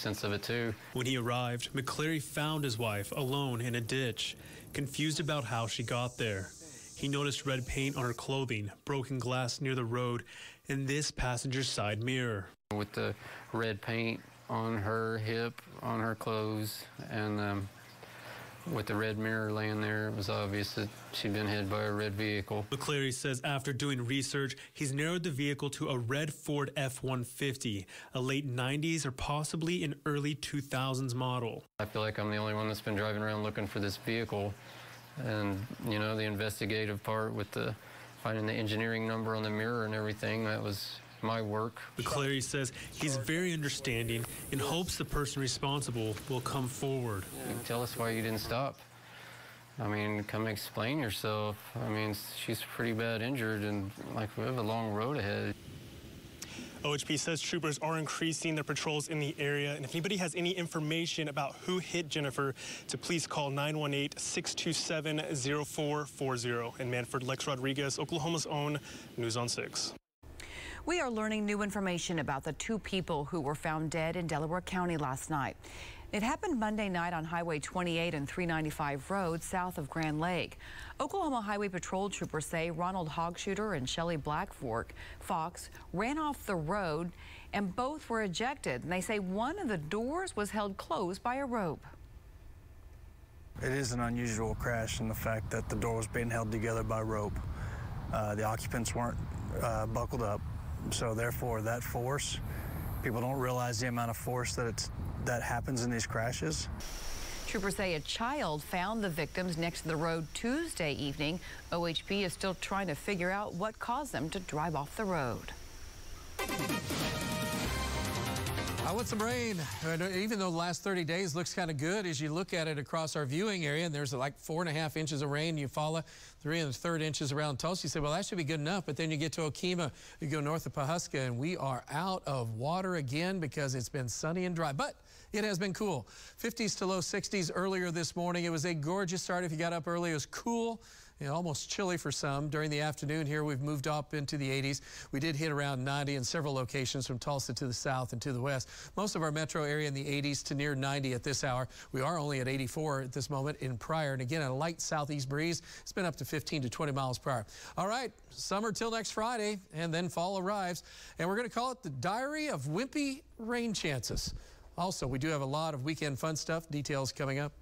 sense of it too. When he arrived, McCleary found his wife alone in a ditch, confused about how she got there. He noticed red paint on her clothing, broken glass near the road, and this passenger side mirror. With the red paint on her hip, on her clothes, and um, with the red mirror laying there, it was obvious that she'd been hit by a red vehicle. McCleary says after doing research, he's narrowed the vehicle to a red Ford F-150, a late 90s or possibly an early 2000s model. I feel like I'm the only one that's been driving around looking for this vehicle. And, you know, the investigative part with the finding the engineering number on the mirror and everything, that was my work. McCleary says he's very understanding and hopes the person responsible will come forward. Tell us why you didn't stop. I mean, come explain yourself. I mean, she's pretty bad injured, and like we have a long road ahead. OHP says troopers are increasing their patrols in the area, and if anybody has any information about who hit Jennifer, to please call 918-627-0440. In Mannford, Lex Rodriguez, Oklahoma's own News on 6. We are learning new information about the two people who were found dead in Delaware County last night. It happened Monday night on Highway 28 and 395 Road south of Grand Lake. Oklahoma Highway Patrol troopers say Ronald Hogshooter and Shelly Blackfork Fox ran off the road and both were ejected. And they say one of the doors was held closed by a rope. It is an unusual crash in the fact that the door was being held together by rope. Uh, the occupants weren't uh, buckled up, so therefore that force, people don't realize the amount of force that it's that happens in these crashes. Troopers say a child found the victims next to the road Tuesday evening. OHP is still trying to figure out what caused them to drive off the road. I want some rain. Uh, even though the last 30 days looks kind of good as you look at it across our viewing area, and there's like four and a half inches of rain, you follow three and a third inches around Tulsa. You say, well, that should be good enough. But then you get to Okemah, you go north of Pawhuska, and we are out of water again because it's been sunny and dry. But it has been cool. 50s to low 60s earlier this morning. It was a gorgeous start. If you got up early, it was cool. You know, almost chilly for some. During the afternoon here, we've moved up into the 80s. We did hit around 90 in several locations from Tulsa to the south and to the west. Most of our metro area in the 80s to near 90 at this hour. We are only at 84 at this moment in Pryor. And again, a light southeast breeze. It's been up to 15 to 20 miles per hour. All right, summer till next Friday, and then fall arrives. And we're going to call it the Diary of Wimpy Rain Chances. Also, we do have a lot of weekend fun stuff. Details coming up.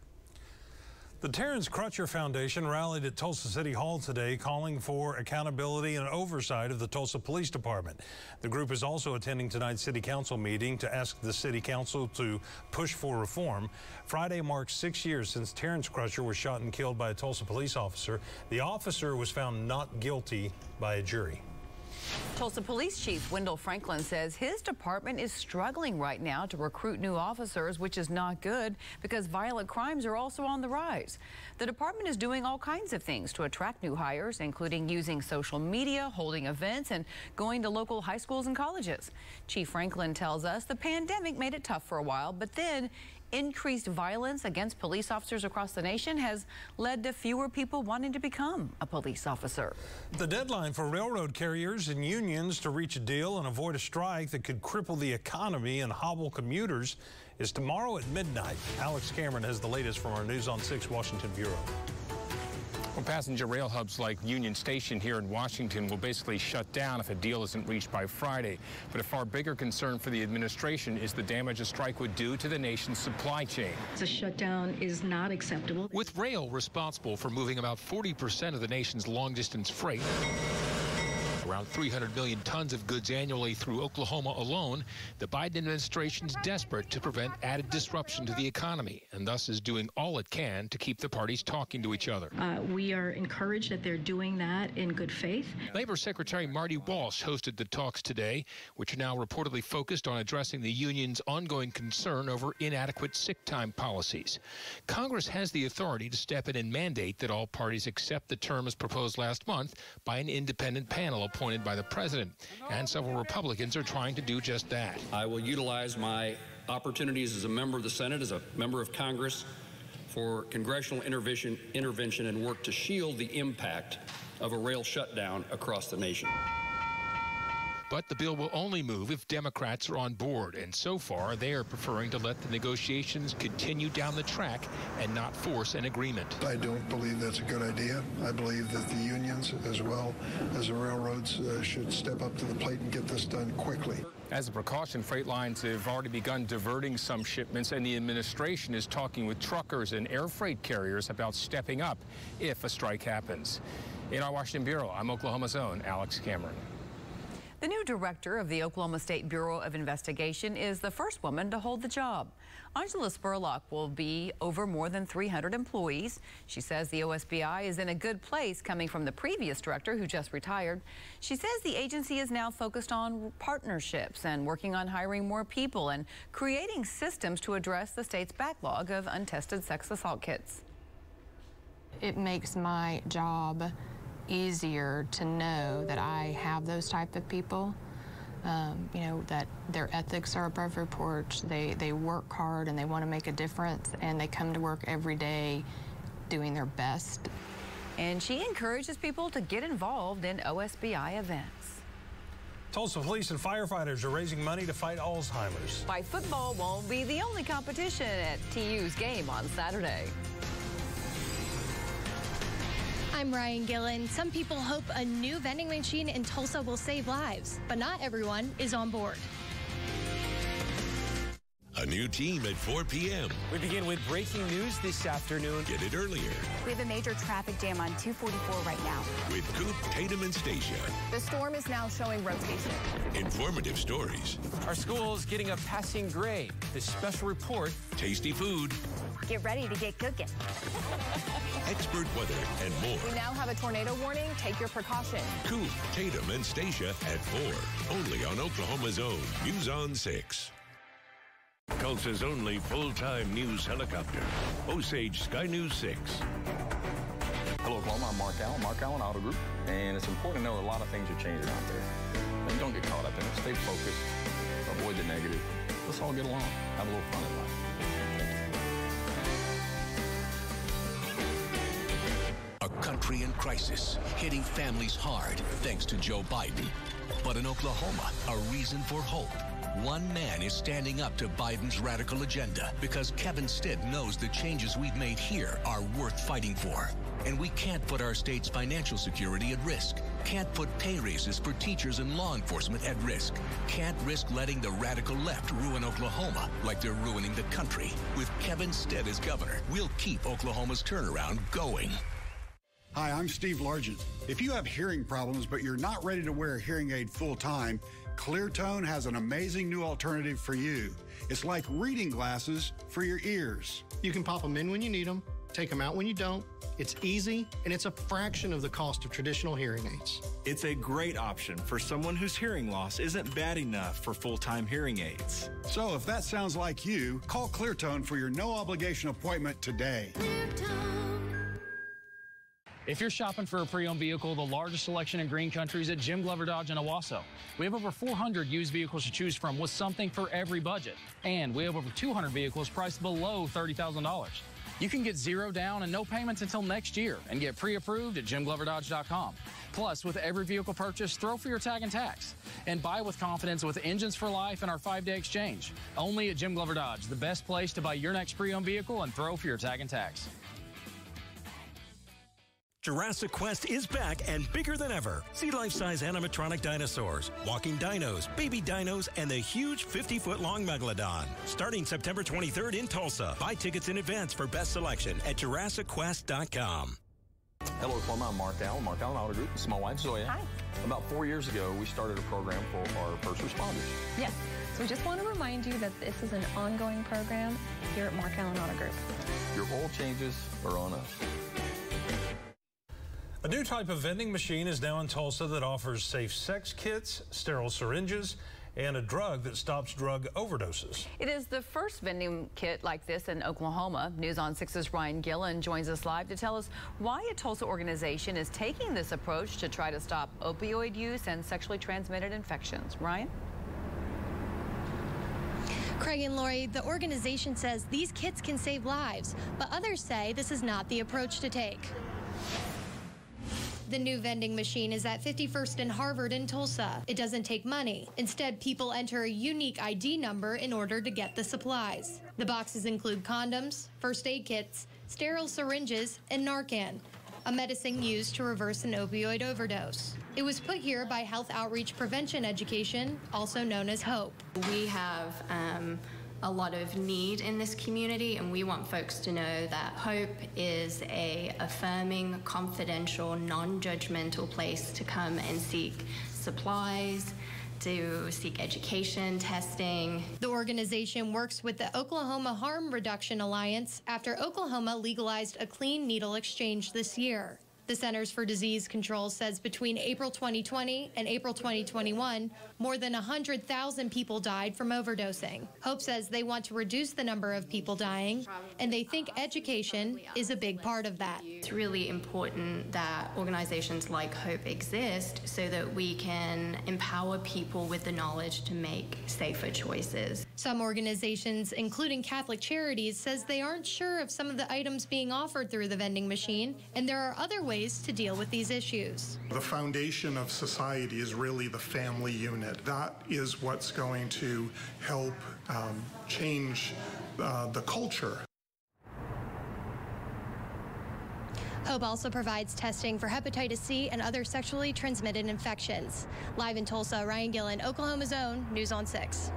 The Terrence Crutcher Foundation rallied at Tulsa City Hall today calling for accountability and oversight of the Tulsa Police Department. The group is also attending tonight's City Council meeting to ask the City Council to push for reform. Friday marks six years since Terrence Crutcher was shot and killed by a Tulsa police officer. The officer was found not guilty by a jury. Tulsa Police Chief Wendell Franklin says his department is struggling right now to recruit new officers, which is not good because violent crimes are also on the rise. The department is doing all kinds of things to attract new hires, including using social media, holding events, and going to local high schools and colleges. Chief Franklin tells us the pandemic made it tough for a while, but then increased violence against police officers across the nation has led to fewer people wanting to become a police officer. The deadline for railroad carriers and unions to reach a deal and avoid a strike that could cripple the economy and hobble commuters is tomorrow at midnight. Alex Cameron has the latest from our News on 6 Washington Bureau. Well, passenger rail hubs like Union Station here in Washington will basically shut down if a deal isn't reached by Friday. But a far bigger concern for the administration is the damage a strike would do to the nation's supply chain. The shutdown is not acceptable. With rail responsible for moving about 40% of the nation's long-distance freight, around 300 million tons of goods annually through Oklahoma alone, the Biden administration is desperate to prevent added disruption to the economy and thus is doing all it can to keep the parties talking to each other. Uh, we are encouraged that they're doing that in good faith. Labor Secretary Marty Walsh hosted the talks today, which are now reportedly focused on addressing the union's ongoing concern over inadequate sick time policies. Congress has the authority to step in and mandate that all parties accept the term as proposed last month by an independent panel appointed by the president, and several Republicans are trying to do just that. I will utilize my opportunities as a member of the Senate, as a member of Congress, for congressional intervention, intervention and work to shield the impact of a rail shutdown across the nation. But the bill will only move if Democrats are on board, and so far they are preferring to let the negotiations continue down the track and not force an agreement. I don't believe that's a good idea. I believe that the unions, as well as the railroads, uh, should step up to the plate and get this done quickly. As a precaution, freight lines have already begun diverting some shipments, and the administration is talking with truckers and air freight carriers about stepping up if a strike happens. In our Washington Bureau, I'm Oklahoma's own Alex Cameron. The new director of the Oklahoma State Bureau of Investigation is the first woman to hold the job. Angela Spurlock will be over more than 300 employees. She says the OSBI is in a good place coming from the previous director who just retired. She says the agency is now focused on partnerships and working on hiring more people and creating systems to address the state's backlog of untested sex assault kits. It makes my job easier to know that I have those type of people. Um, you know, that their ethics are above reproach. They, they work hard and they want to make a difference and they come to work every day doing their best. And she encourages people to get involved in OSBI events. Tulsa police and firefighters are raising money to fight Alzheimer's. Why football won't be the only competition at TU's game on Saturday. I'm Ryan Gillen. Some people hope a new vending machine in Tulsa will save lives, but not everyone is on board. A new team at 4 p.m. We begin with breaking news this afternoon. Get it earlier. We have a major traffic jam on 244 right now. With Coop, Tatum, and Stacia. The storm is now showing rotation. Informative stories. Our school's getting a passing grade. This special report. Tasty food. Get ready to get cooking. Expert weather and more. We now have a tornado warning. Take your precautions. Coop, Tatum, and Stacia at 4. Only on Oklahoma's own News on 6. Tulsa's only full-time news helicopter. Osage Sky News 6. Hello, Oklahoma. I'm Mark Allen, Mark Allen Auto Group. And it's important to know a lot of things are changing out there. And don't get caught up in it. Stay focused. Avoid the negative. Let's all get along. Have a little fun in life. Country in crisis, hitting families hard thanks to Joe Biden. But in Oklahoma, a reason for hope. One man is standing up to Biden's radical agenda because Kevin Stitt knows the changes we've made here are worth fighting for. And we can't put our state's financial security at risk. Can't put pay raises for teachers and law enforcement at risk. Can't risk letting the radical left ruin Oklahoma like they're ruining the country. With Kevin Stitt as governor, we'll keep Oklahoma's turnaround going. Hi, I'm Steve Largent. If you have hearing problems but you're not ready to wear a hearing aid full time, Cleartone has an amazing new alternative for you. It's like reading glasses for your ears. You can pop them in when you need them, take them out when you don't. It's easy and it's a fraction of the cost of traditional hearing aids. It's a great option for someone whose hearing loss isn't bad enough for full time hearing aids. So if that sounds like you, call Cleartone for your no obligation appointment today. If you're shopping for a pre-owned vehicle, the largest selection in green country is at Jim Glover Dodge in Owasso. We have over 400 used vehicles to choose from with something for every budget. And we have over 200 vehicles priced below $30,000. You can get zero down and no payments until next year and get pre-approved at jimgloverdodge.com. Plus, with every vehicle purchase, throw for your tag and tax. And buy with confidence with Engines for Life and our five-day exchange. Only at Jim Glover Dodge, the best place to buy your next pre-owned vehicle and throw for your tag and tax. Jurassic Quest is back and bigger than ever. See life-size animatronic dinosaurs, walking dinos, baby dinos, and the huge 50-foot-long megalodon. Starting September 23rd in Tulsa. Buy tickets in advance for best selection at JurassicQuest.com. Hello, Oklahoma. I'm Mark Allen, Mark Allen Auto Group. This is my wife, Zoya. Hi. About four years ago, we started a program for our first responders. Yes. So we just want to remind you that this is an ongoing program here at Mark Allen Auto Group. Your oil changes are on us. A new type of vending machine is now in Tulsa that offers safe sex kits, sterile syringes, and a drug that stops drug overdoses. It is the first vending kit like this in Oklahoma. News on 6's Ryan Gillen joins us live to tell us why a Tulsa organization is taking this approach to try to stop opioid use and sexually transmitted infections. Ryan? Craig and Lori, the organization says these kits can save lives, but others say this is not the approach to take. The new vending machine is at 51st and Harvard in Tulsa. It doesn't take money. Instead, people enter a unique ID number in order to get the supplies. The boxes include condoms, first aid kits, sterile syringes, and Narcan, a medicine used to reverse an opioid overdose. It was put here by Health Outreach Prevention Education, also known as HOPE. We have um, a lot of need in this community, and we want folks to know that Hope is a affirming, confidential, non-judgmental place to come and seek supplies, to seek education, testing. The organization works with the Oklahoma Harm Reduction Alliance after Oklahoma legalized a clean needle exchange this year. The Centers for Disease Control says between April 2020 and April 2021, more than 100,000 people died from overdosing. Hope says they want to reduce the number of people dying, and they think education is a big part of that. It's really important that organizations like Hope exist so that we can empower people with the knowledge to make safer choices. Some organizations, including Catholic Charities, says they aren't sure of some of the items being offered through the vending machine, and there are other ways to deal with these issues. The foundation of society is really the family unit. That is what's going to help um, change uh, the culture. Hope also provides testing for hepatitis C and other sexually transmitted infections. Live in Tulsa, Ryan Gillen, Oklahoma's own News on 6.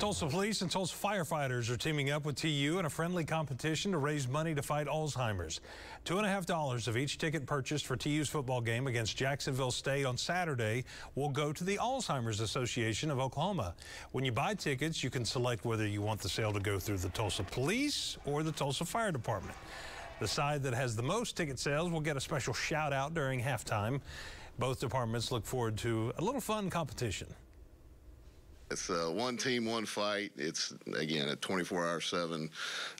Tulsa police and Tulsa firefighters are teaming up with TU in a friendly competition to raise money to fight Alzheimer's. Two and a half dollars of each ticket purchased for TU's football game against Jacksonville State on Saturday will go to the Alzheimer's Association of Oklahoma. When you buy tickets, you can select whether you want the sale to go through the Tulsa Police or the Tulsa Fire Department. The side that has the most ticket sales will get a special shout out during halftime. Both departments look forward to a little fun competition. It's uh, one team, one fight. It's again at 24 hour seven.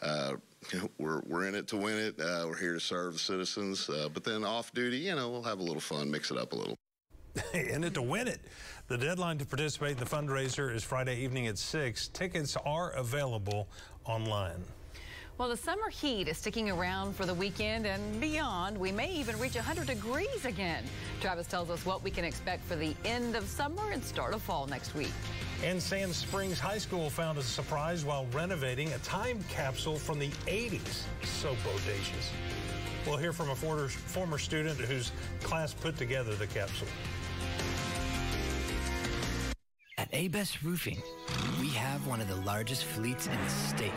Uh, we're we're in it to win it. Uh, we're here to serve the citizens. Uh, but then off duty, you know, we'll have a little fun, mix it up a little. in it to win it. The deadline to participate in the fundraiser is Friday evening at six. Tickets are available online. Well, the summer heat is sticking around for the weekend and beyond. We may even reach 100 degrees again. Travis tells us what we can expect for the end of summer and start of fall next week. And Sand Springs High School found a surprise while renovating a time capsule from the 80s. So bodacious. We'll hear from a former, student whose class put together the capsule. At A-Best Roofing, we have one of the largest fleets in the state.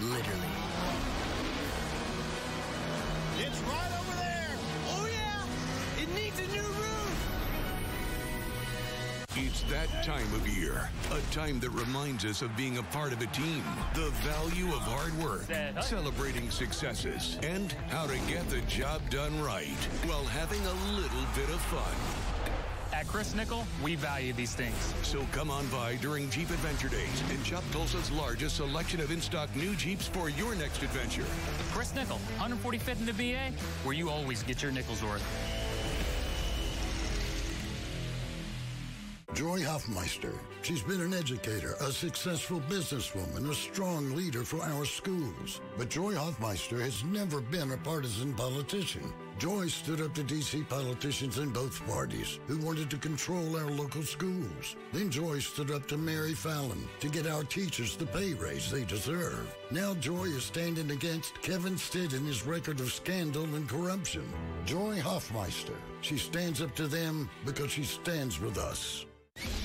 Literally. That time of year, a time that reminds us of being a part of a team, the value of hard work, celebrating successes, and how to get the job done right while having a little bit of fun. At Chris Nikel, we value these things. So come on by during Jeep Adventure Days and shop Tulsa's largest selection of in-stock new Jeeps for your next adventure. Chris Nikel, 145th in the VA, where you always get your nickels worth. Joy Hoffmeister. She's been an educator, a successful businesswoman, a strong leader for our schools. But Joy Hoffmeister has never been a partisan politician. Joy stood up to D.C. politicians in both parties who wanted to control our local schools. Then Joy stood up to Mary Fallin to get our teachers the pay raise they deserve. Now Joy is standing against Kevin Stitt and his record of scandal and corruption. Joy Hoffmeister. She stands up to them because she stands with us.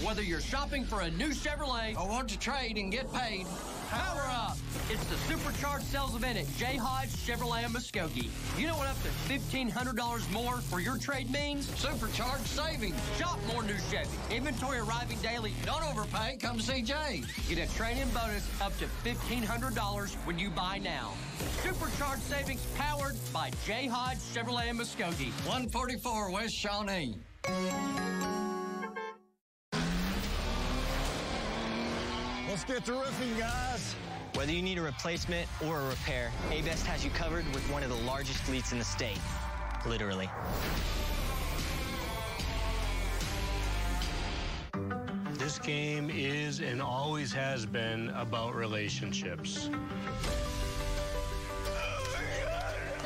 Whether you're shopping for a new Chevrolet or want to trade and get paid, power up! It's the supercharged sales event at Jay Hodge Chevrolet in Muskogee. You know what up to $1,500 more for your trade means? Supercharged savings. Shop more new Chevy. Inventory arriving daily. Don't overpay. Come see Jay. Get a trade-in bonus up to $1,500 when you buy now. Supercharged savings powered by Jay Hodge Chevrolet in Muskogee. 144 West Shawnee. Let's get to roofing, guys. Whether you need a replacement or a repair, A-Best has you covered with one of the largest fleets in the state. Literally. This game is and always has been about relationships.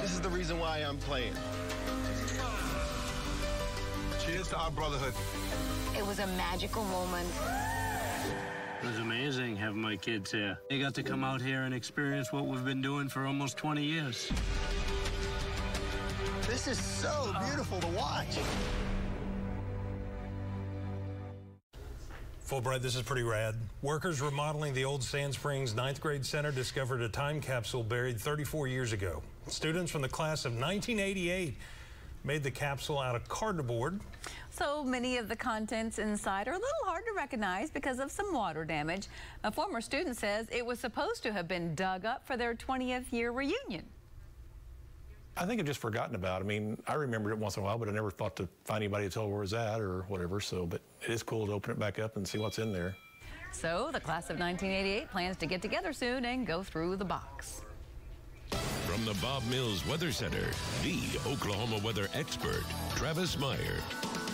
This is the reason why I'm playing. Cheers to our brotherhood. It was a magical moment. It was amazing having my kids here. They got to come out here and experience what we've been doing for almost 20 years. This is so beautiful to watch. Fulbright, this is pretty rad. Workers remodeling the old Sand Springs ninth grade center discovered a time capsule buried 34 years ago. Students from the class of 1988 made the capsule out of cardboard. So many of the contents inside are a little hard to recognize because of some water damage. A former student says it was supposed to have been dug up for their 20th year reunion. I think I've just forgotten about. it. I mean, I remembered it once in a while, but I never thought to find anybody to tell where it was at or whatever. So, but it is cool to open it back up and see what's in there. So the class of 1988 plans to get together soon and go through the box. From the Bob Mills Weather Center, the Oklahoma weather expert, Travis Meyer.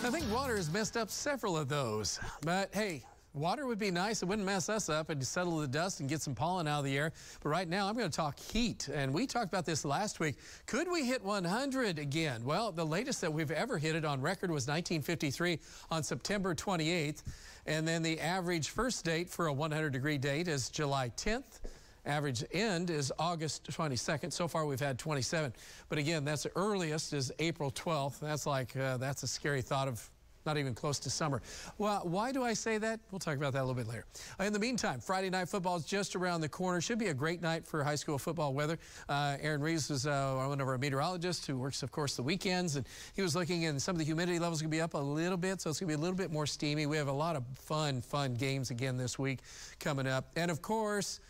I think water has messed up several of those. But hey, Water would be nice. It wouldn't mess us up and settle the dust and get some pollen out of the air. But right now, I'm going to talk heat. And we talked about this last week. Could we hit 100 again? Well, the latest that we've ever hit it on record was 1953 on September 28th. And then the average first date for a 100 degree date is July 10th. Average end is August 22nd. So far, we've had 27. But again, that's the earliest is April 12th. That's like, uh, that's a scary thought of not even close to summer. Well, why do I say that? We'll talk about that a little bit later. Uh, in the meantime, Friday night football is just around the corner. Should be a great night for high school football weather. Uh, Aaron Reeves is uh, one of our meteorologists who works, of course, the weekends, and he was looking and some of the humidity levels going to be up a little bit, so it's going to be a little bit more steamy. We have a lot of fun, fun games again this week coming up. And of course,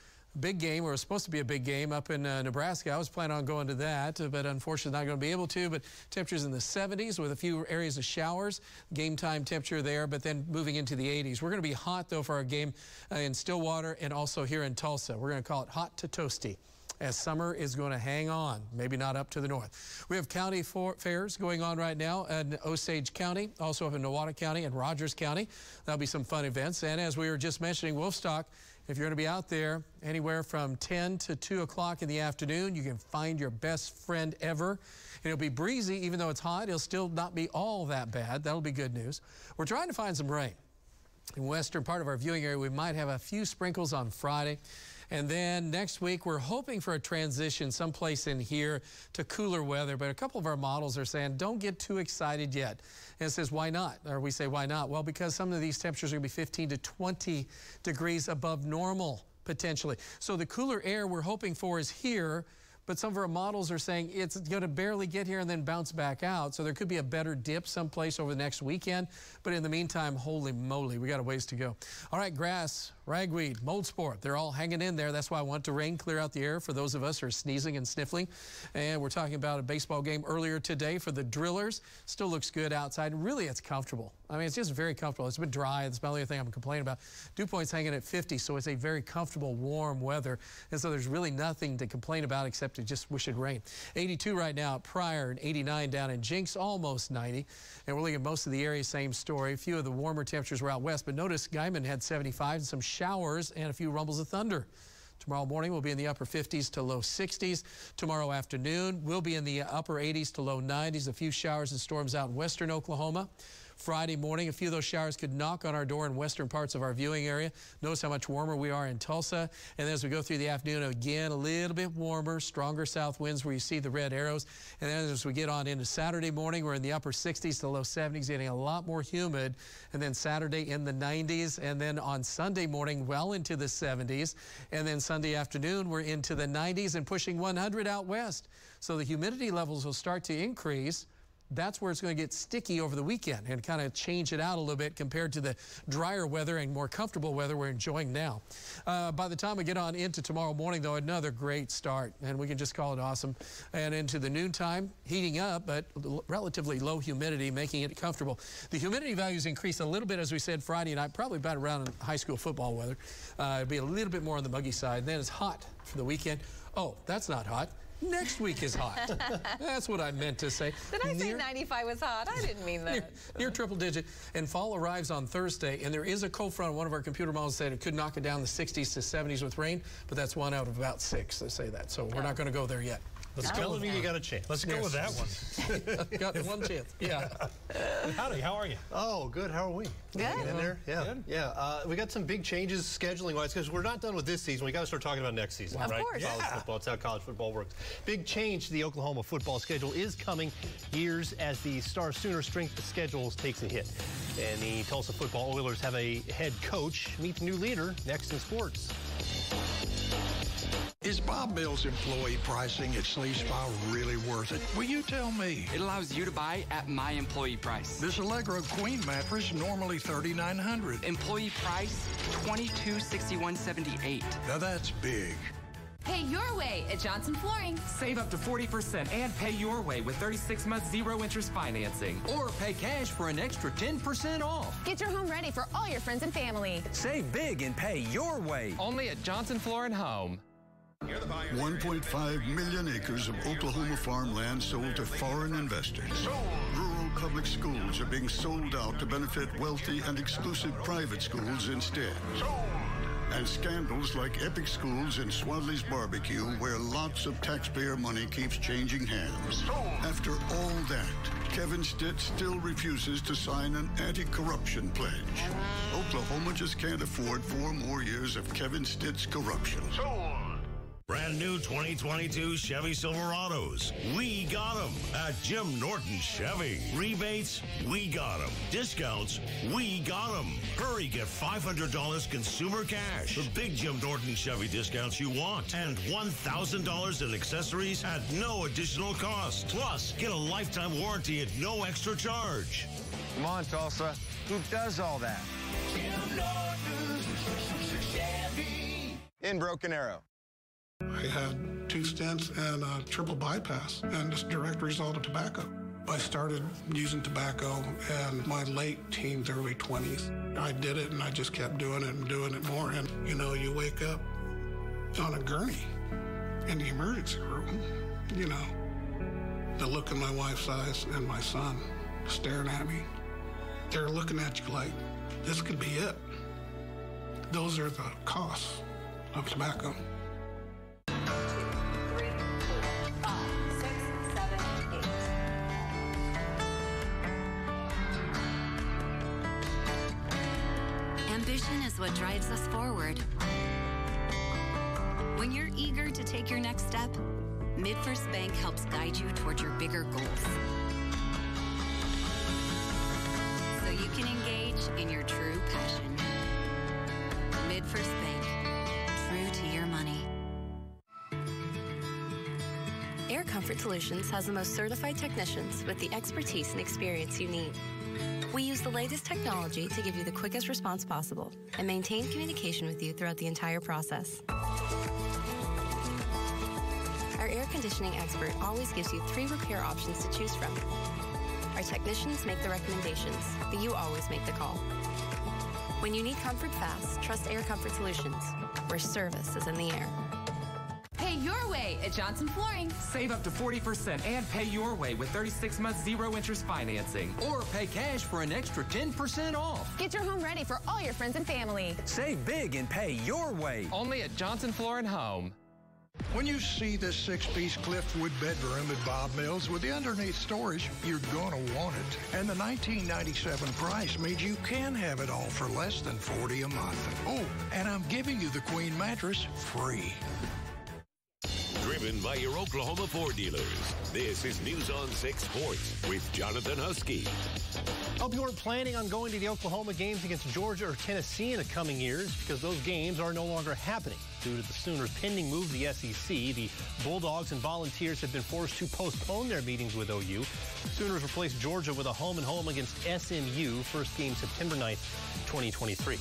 big game, or supposed to be a big game up in uh, Nebraska. I was planning on going to that, uh, but unfortunately not going to be able to. But temperatures in the 70s with a few areas of showers. Game time temperature there, but then moving into the 80s. We're going to be hot, though, for our game uh, in Stillwater and also here in Tulsa. We're going to call it hot to toasty as summer is going to hang on, maybe not up to the north. We have county fairs going on right now in Osage County, also up in Nowata County and Rogers County. That'll be some fun events. And as we were just mentioning, Wolfstock if you're going to be out there anywhere from 10 to 2 o'clock in the afternoon, you can find your best friend ever. It'll be breezy, even though it's hot. It'll still not be all that bad. That'll be good news. We're trying to find some rain. In western part of our viewing area, we might have a few sprinkles on Friday. And then next week, we're hoping for a transition someplace in here to cooler weather. But a couple of our models are saying, don't get too excited yet. And it says, why not? Or we say, why not? Well, because some of these temperatures are going to be 15 to 20 degrees above normal potentially. So the cooler air we're hoping for is here but some of our models are saying it's going to barely get here and then bounce back out. So there could be a better dip someplace over the next weekend. But in the meantime, holy moly, we got a ways to go. All right, grass, ragweed, mold sport, they're all hanging in there. That's why I want to rain clear out the air for those of us who are sneezing and sniffling. And we're talking about a baseball game earlier today for the drillers. Still looks good outside. Really, it's comfortable. I mean, it's just very comfortable. It's been dry. That's the only thing I'm complaining about. Dew point's hanging at 50, so it's a very comfortable, warm weather. And so there's really nothing to complain about except to just wish it rained. 82 right now at Pryor and 89 down in Jenks, almost 90. And we're looking at most of the area, same story. A few of the warmer temperatures were out west, but notice Guymon had 75 and some showers and a few rumbles of thunder. Tomorrow morning we'll be in the upper 50s to low 60s. Tomorrow afternoon we'll be in the upper 80s to low 90s. A few showers and storms out in western Oklahoma. Friday morning. A few of those showers could knock on our door in western parts of our viewing area. Notice how much warmer we are in Tulsa. And as we go through the afternoon, again, a little bit warmer, stronger south winds where you see the red arrows. And then as we get on into Saturday morning, we're in the upper 60s to low 70s, getting a lot more humid. And then Saturday in the 90s. And then on Sunday morning, well into the 70s. And then Sunday afternoon, we're into the 90s and pushing 100 out west. So the humidity levels will start to increase that's where it's going to get sticky over the weekend and kind of change it out a little bit compared to the drier weather and more comfortable weather we're enjoying now. Uh, by the time we get on into tomorrow morning, though, another great start, and we can just call it awesome. And into the noontime, heating up, but relatively low humidity, making it comfortable. The humidity values increase a little bit, as we said Friday night, probably about around high school football weather. Uh, it'll be a little bit more on the muggy side. Then it's hot for the weekend. Oh, that's not hot. Next week is hot. That's what I meant to say. Did I near, say 95 was hot? I didn't mean that. Near, near, triple digit. And fall arrives on Thursday, and there is a cold front. One of our computer models said it could knock it down the 60s to 70s with rain, but that's one out of about six that say that. So we're oh. not going to go there yet. Let's That's go telling with me that. you got a chance. Let's go with that one. got one chance. Yeah. Howdy, how are you? Oh, good. How are we? Good. Hanging in there? Yeah. Good. Yeah. Uh, we got some big changes scheduling wise because we're not done with this season. We got to start talking about next season, Of right? course. College Yeah. football. It's how college football works. Big change to the Oklahoma football schedule is coming years as the Star Sooner strength of schedules takes a hit. And the Tulsa football Oilers have a head coach meet the new leader next in sports. Is Bob Mills employee pricing at Sleeve Spa really worth it? Will you tell me? It allows you to buy at my employee price. This Allegro Queen mattress normally 3,900. Employee price twenty-two sixty-one seventy-eight. Now that's big. Pay your way at Johnson Flooring. Save up to 40% and pay your way with 36 months zero interest financing. Or pay cash for an extra 10% off. Get your home ready for all your friends and family. Save big and pay your way. Only at Johnson Flooring Home. 1.5 million acres of Oklahoma farmland sold to foreign investors. Rural public schools are being sold out to benefit wealthy and exclusive private schools instead. And scandals like Epic Schools and Swadley's Barbecue, where lots of taxpayer money keeps changing hands. After all that, Kevin Stitt still refuses to sign an anti corruption pledge. Oklahoma just can't afford four more years of Kevin Stitt's corruption. Brand new 2022 Chevy Silverados. We got them at Jim Norton Chevy. Rebates, we got them. Discounts, we got them. Hurry, get $500 consumer cash. The big Jim Norton Chevy discounts you want. And $1,000 in accessories at no additional cost. Plus, get a lifetime warranty at no extra charge. Come on, Tulsa. Who does all that? Jim Norton Chevy. In Broken Arrow. I had two stents and a triple bypass, and just direct result of tobacco. I started using tobacco in my late teens, early 20s. I did it, and I just kept doing it and doing it more. And, you know, you wake up on a gurney in the emergency room, you know, the look in my wife's eyes and my son staring at me, they're looking at you like, this could be it. Those are the costs of tobacco. To take your next step, MidFirst Bank helps guide you toward your bigger goals. So you can engage in your true passion. MidFirst Bank, true to your money. Air Comfort Solutions has the most certified technicians with the expertise and experience you need. We use the latest technology to give you the quickest response possible and maintain communication with you throughout the entire process. Conditioning expert always gives you three repair options to choose from. Our technicians make the recommendations, but you always make the call. When you need comfort fast, trust Air Comfort Solutions, where service is in the air. Pay your way at Johnson Flooring. Save up to 40% and pay your way with 36 months zero interest financing. Or pay cash for an extra 10% off. Get your home ready for all your friends and family. Save big and pay your way. Only at Johnson Flooring Home. When you see this six-piece Cliffwood bedroom at Bob Mills with the underneath storage, you're gonna want it. And the 1997 price means you can have it all for less than 40 a month. Oh, and I'm giving you the Queen mattress free. Driven by your Oklahoma Ford dealers. This is News on 6 Sports with Jonathan Huskey. Hope you weren't planning on going to the Oklahoma games against Georgia or Tennessee in the coming years because those games are no longer happening. Due to the Sooners' pending move to the SEC, the Bulldogs and Volunteers have been forced to postpone their meetings with OU. Sooners replaced Georgia with a home and home against SMU, first game September 9th, 2023.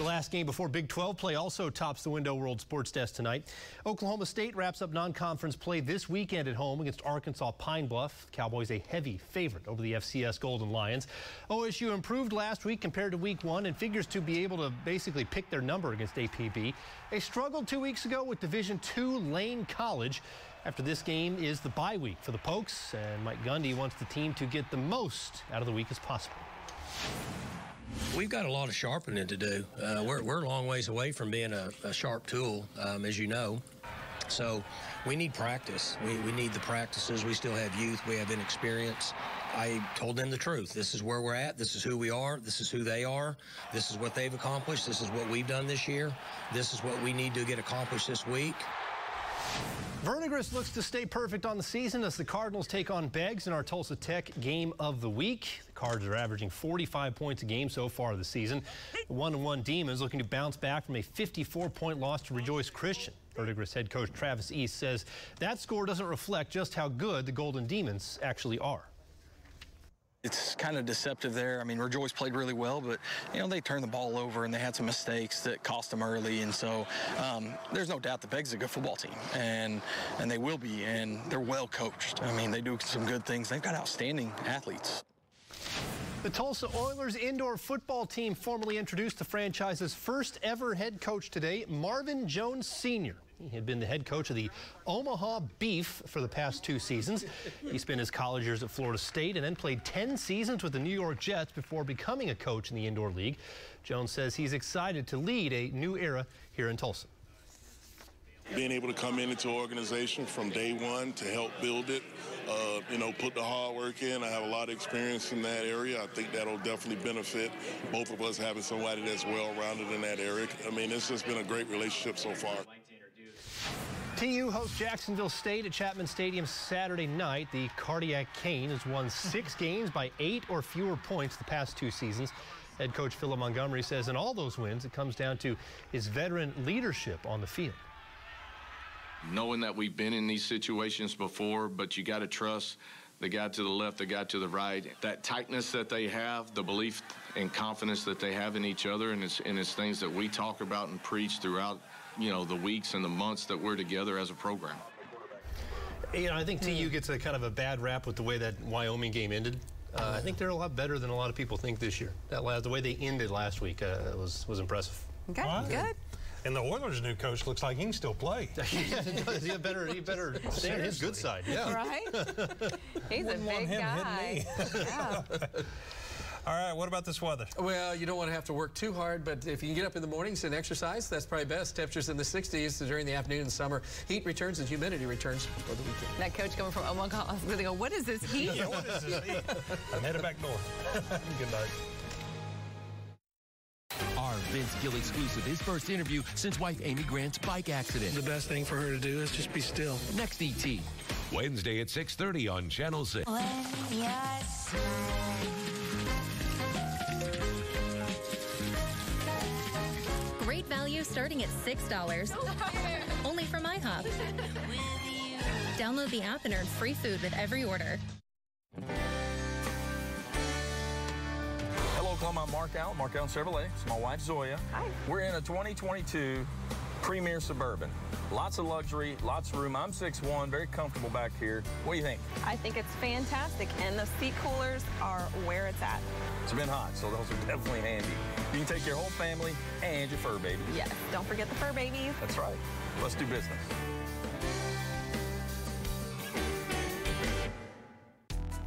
The last game before Big 12 play also tops the Window World Sports Desk tonight. Oklahoma State wraps up non-conference play this weekend at home against Arkansas Pine Bluff. Cowboys a heavy favorite over the FCS Golden Lions. OSU improved last week compared to week one and figures to be able to basically pick their number against APB. They struggled two weeks ago with Division II Lane College. After this game is the bye week for the Pokes, and Mike Gundy wants the team to get the most out of the week as possible. We've got a lot of sharpening to do. Uh, we're, we're a long ways away from being a, a sharp tool, um, as you know. So we need practice. We, we need the practices. We still have youth. We have inexperience. I told them the truth. This is where we're at. This is who we are. This is who they are. This is what they've accomplished. This is what we've done this year. This is what we need to get accomplished this week. Verdigris looks to stay perfect on the season as the Cardinals take on Beggs in our Tulsa Tech game of the week. The Cards are averaging 45 points a game so far this season. The one-one Demons looking to bounce back from a 54-point loss to Rejoice Christian. Verdigris head coach Travis East says that score doesn't reflect just how good the Golden Demons actually are. It's kind of deceptive there. I mean, Rejoice played really well, but, you know, they turned the ball over and they had some mistakes that cost them early. And so um, there's no doubt the Beggs is a good football team, and, and they will be, and they're well coached. I mean, they do some good things. They've got outstanding athletes. The Tulsa Oilers indoor football team formally introduced the franchise's first ever head coach today, Marvin Jones Sr. He had been the head coach of the Omaha Beef for the past two seasons. He spent his college years at Florida State and then played 10 seasons with the New York Jets before becoming a coach in the indoor league. Jones says he's excited to lead a new era here in Tulsa. Being able to come into an organization from day one to help build it, uh, you know, put the hard work in. I have a lot of experience in that area. I think that'll definitely benefit both of us having somebody that's well-rounded in that area. I mean, it's just been a great relationship so far. TU hosts Jacksonville State at Chapman Stadium Saturday night. The Cardiac Cane has won six games by eight or fewer points the past two seasons. Head coach Philip Montgomery says in all those wins, it comes down to his veteran leadership on the field. Knowing that we've been in these situations before, but you got to trust the guy to the left, the guy to the right. That tightness that they have, the belief and confidence that they have in each other, and it's, and it's things that we talk about and preach throughout, you know, the weeks and the months that we're together as a program. You know, I think TU gets a kind of a bad rap with the way that Wyoming game ended. Uh, I think they're a lot better than a lot of people think this year. That last, the way they ended last week uh, was was impressive. Okay, All right. good. And the Oilers' new coach looks like he can still play. he better, he better stay on his good side. Yeah. Right? He's a Wouldn't want big him hitting guy. me. Yeah. All right, what about this weather? Well, you don't want to have to work too hard, but if you can get up in the mornings and exercise, that's probably best. Temperatures in the 60s during the afternoon and summer. Heat returns and humidity returns for the weekend. That coach coming from Omaha, I was going to go, what is this heat? Yeah, what is this heat? I'm headed back north. Good night. Our Vince Gill exclusive, his first interview since wife Amy Grant's bike accident. The best thing for her to do is just be still. Next ET. Wednesday at 6.30 on Channel 6. Great value starting at $6. Only from IHOP. Download the app and earn free food with every order. Oklahoma. I'm Mark Allen, Mark Allen Chevrolet. It's my wife Zoya. Hi. We're in a 2022 Premier Suburban. Lots of luxury, lots of room. I'm 6'1", very comfortable back here. What do you think? I think it's fantastic, and the seat coolers are where it's at. It's been hot, so those are definitely handy. You can take your whole family and your fur baby. Yes, don't forget the fur babies. That's right. Let's do business.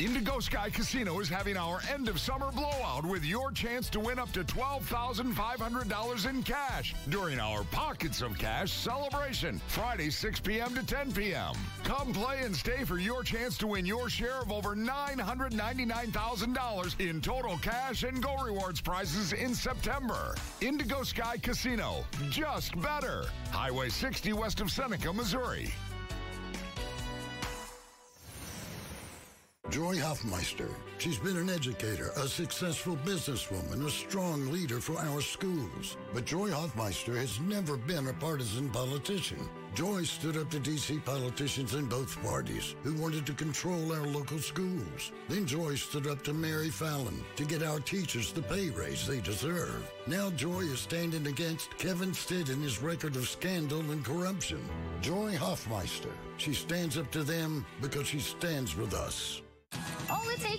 Indigo Sky Casino is having our end of summer blowout with your chance to win up to $12,500 in cash during our Pockets of Cash celebration, Friday 6 p.m. to 10 p.m. Come play and stay for your chance to win your share of over $999,000 in total cash and Go Rewards prizes in September. Indigo Sky Casino, just better. Highway 60 west of Seneca, Missouri. Joy Hoffmeister. She's been an educator, a successful businesswoman, a strong leader for our schools. But Joy Hoffmeister has never been a partisan politician. Joy stood up to D.C. politicians in both parties who wanted to control our local schools. Then Joy stood up to Mary Fallin to get our teachers the pay raise they deserve. Now Joy is standing against Kevin Stitt and his record of scandal and corruption. Joy Hoffmeister. She stands up to them because she stands with us.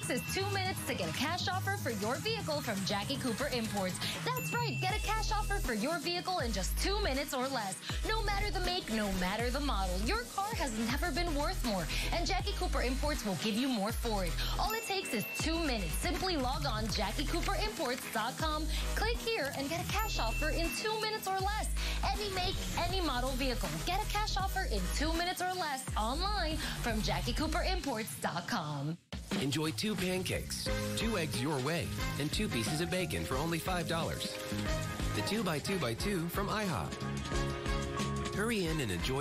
Takes is two minutes to get a cash offer for your vehicle from Jackie Cooper Imports. That's right, get a cash offer for your vehicle in just two minutes or less. No matter the make, no matter the model, your car has never been worth more, and Jackie Cooper Imports will give you more for it. All it takes is two minutes. Simply log on JackieCooperImports.com, click here, and get a cash offer in two minutes or less. Any make, any model vehicle. Get a cash offer in two minutes or less online from JackieCooperImports.com. Enjoy two pancakes, two eggs your way, and two pieces of bacon for only $5. The 2 by 2 by 2 from IHOP. Hurry in and enjoy